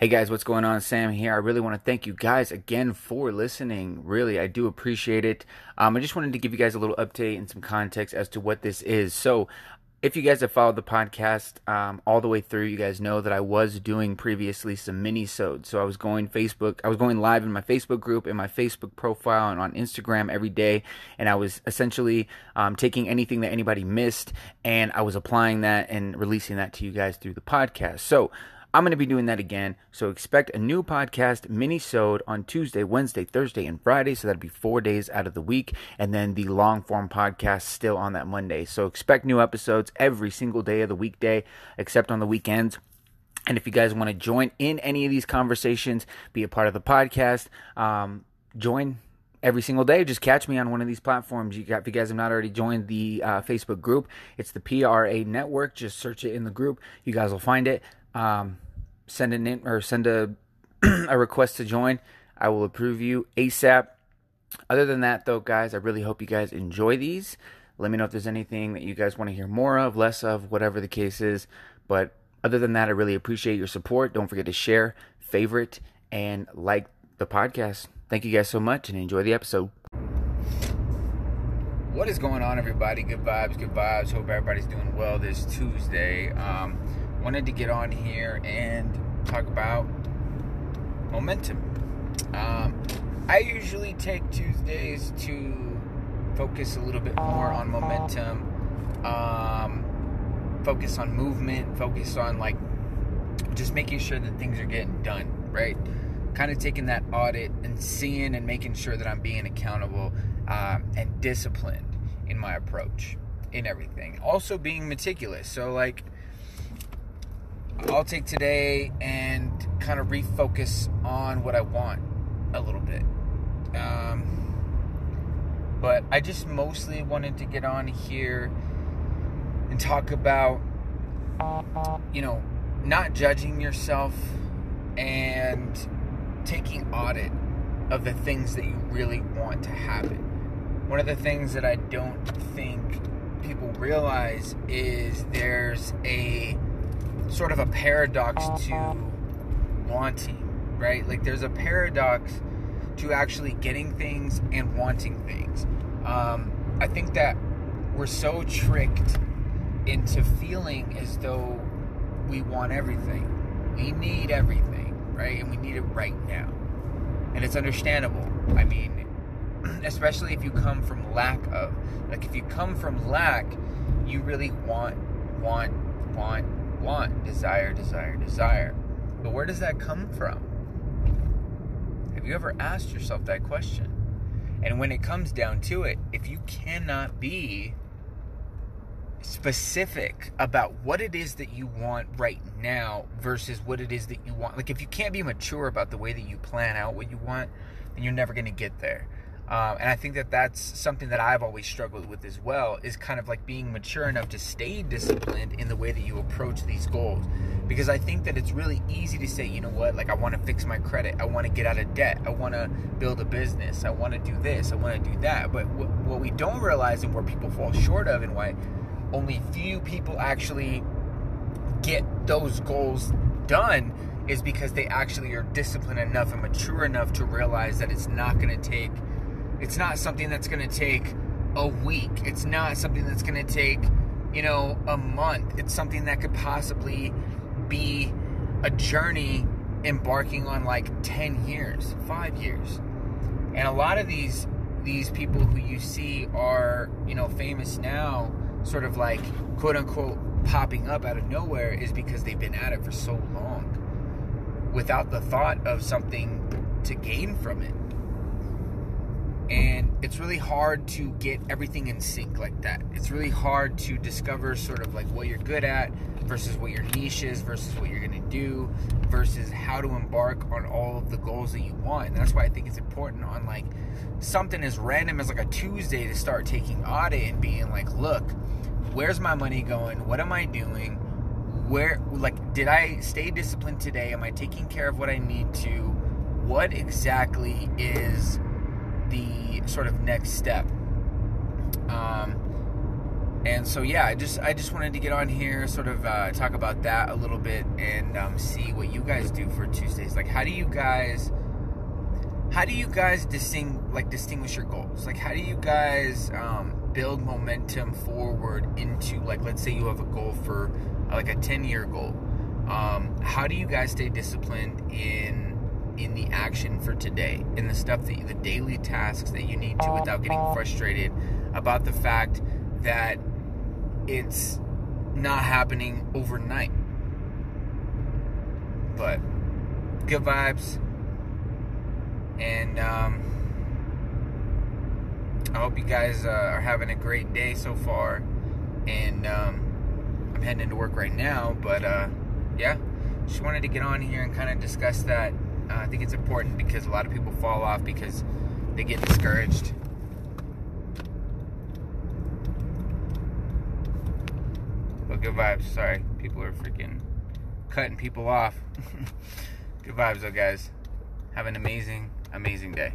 Hey guys, what's going on? Sam here. I really want to thank you guys again for listening. Really, I do appreciate it. Um, I just wanted to give you guys a little update and some context as to what this is. So, if you guys have followed the podcast um, all the way through, you guys know that I was doing previously some mini-sodes. So I was going Facebook, I was going live in my Facebook group, in my Facebook profile, and on Instagram every day, and I was essentially um, taking anything that anybody missed, and I was applying that and releasing that to you guys through the podcast. So I'm going to be doing that again. So expect a new podcast mini-sode on Tuesday, Wednesday, Thursday, and Friday. So that'd be four days out of the week. And then the long form podcast still on that Monday. So expect new episodes every single day of the weekday, except on the weekends. And if you guys want to join in any of these conversations, be a part of the podcast, um, join every single day. Just catch me on one of these platforms. You got, if you guys have not already joined the uh, Facebook group, it's the PRA Network. Just search it in the group. You guys will find it um, send an in or send a a request to join. I will approve you ASAP. Other than that, though, guys, I really hope you guys enjoy these. Let me know if there's anything that you guys want to hear more of, less of, whatever the case is. But other than that, I really appreciate your support. Don't forget to share, favorite, and like the podcast. Thank you guys so much and enjoy the episode. What is going on, everybody? Good vibes, good vibes. Hope everybody's doing well this Tuesday. Um, wanted to get on here and talk about momentum. Um, I usually take Tuesdays to focus a little bit more on momentum, um, focus on movement, focus on like just making sure that things are getting done, right? Kind of taking that audit and seeing and making sure that I'm being accountable um, and disciplined in my approach in everything. Also being meticulous. So, like, I'll take today and kind of refocus on what I want a little bit. Um, but I just mostly wanted to get on here and talk about, you know, not judging yourself and taking audit of the things that you really want to happen. One of the things that I don't think people realize is there's a sort of a paradox to wanting, right? Like there's a paradox to actually getting things and wanting things. Um, I think that we're so tricked into feeling as though we want everything. We need everything, right? And we need it right now. And it's understandable. I mean, especially if you come from lack of. Like if you come from lack, you really want, want, want, want, desire, desire, desire. But where does that come from? Have you ever asked yourself that question? And when it comes down to it, if you cannot be specific about what it is that you want right now versus what it is that you want, like if you can't be mature about the way that you plan out what you want, then you're never going to get there. Um, and I think that that's something that I've always struggled with as well is kind of like being mature enough to stay disciplined in the way that you approach these goals. Because I think that it's really easy to say, you know what, like I want to fix my credit, I want to get out of debt, I want to build a business, I want to do this, I want to do that. But what, what we don't realize and where people fall short of and why only few people actually get those goals done is because they actually are disciplined enough and mature enough to realize that it's not going to take it's not something that's going to take a week. It's not something that's going to take, you know, a month. It's something that could possibly be a journey embarking on like 10 years, 5 years. And a lot of these these people who you see are, you know, famous now, sort of like quote unquote popping up out of nowhere is because they've been at it for so long without the thought of something to gain from it and it's really hard to get everything in sync like that. It's really hard to discover sort of like what you're good at versus what your niche is versus what you're going to do versus how to embark on all of the goals that you want. And that's why I think it's important on like something as random as like a Tuesday to start taking audit and being like, look, where's my money going? What am I doing? Where, like, did I stay disciplined today? Am I taking care of what I need to? What exactly is the sort of next step. Um, and so yeah, I just I just wanted to get on here, sort of uh, talk about that a little bit, and um, see what you guys do for Tuesdays. Like, how do you guys how do you guys distinguish like distinguish your goals? Like, how do you guys um, build momentum forward into like let's say you have a goal for like a 10 year goal um, how do you guys stay disciplined in in the action for today in the stuff that the daily tasks that you need to without getting frustrated about the fact that it's not happening overnight but good vibes and um, I hope you guys uh, are having a great day so far. And um, I'm heading into work right now, but uh, yeah, just wanted to get on here and kind of discuss that. Uh, I think it's important because a lot of people fall off because they get discouraged. But good vibes. Sorry, people are freaking cutting people off. good vibes, though, guys. Have an amazing, amazing day.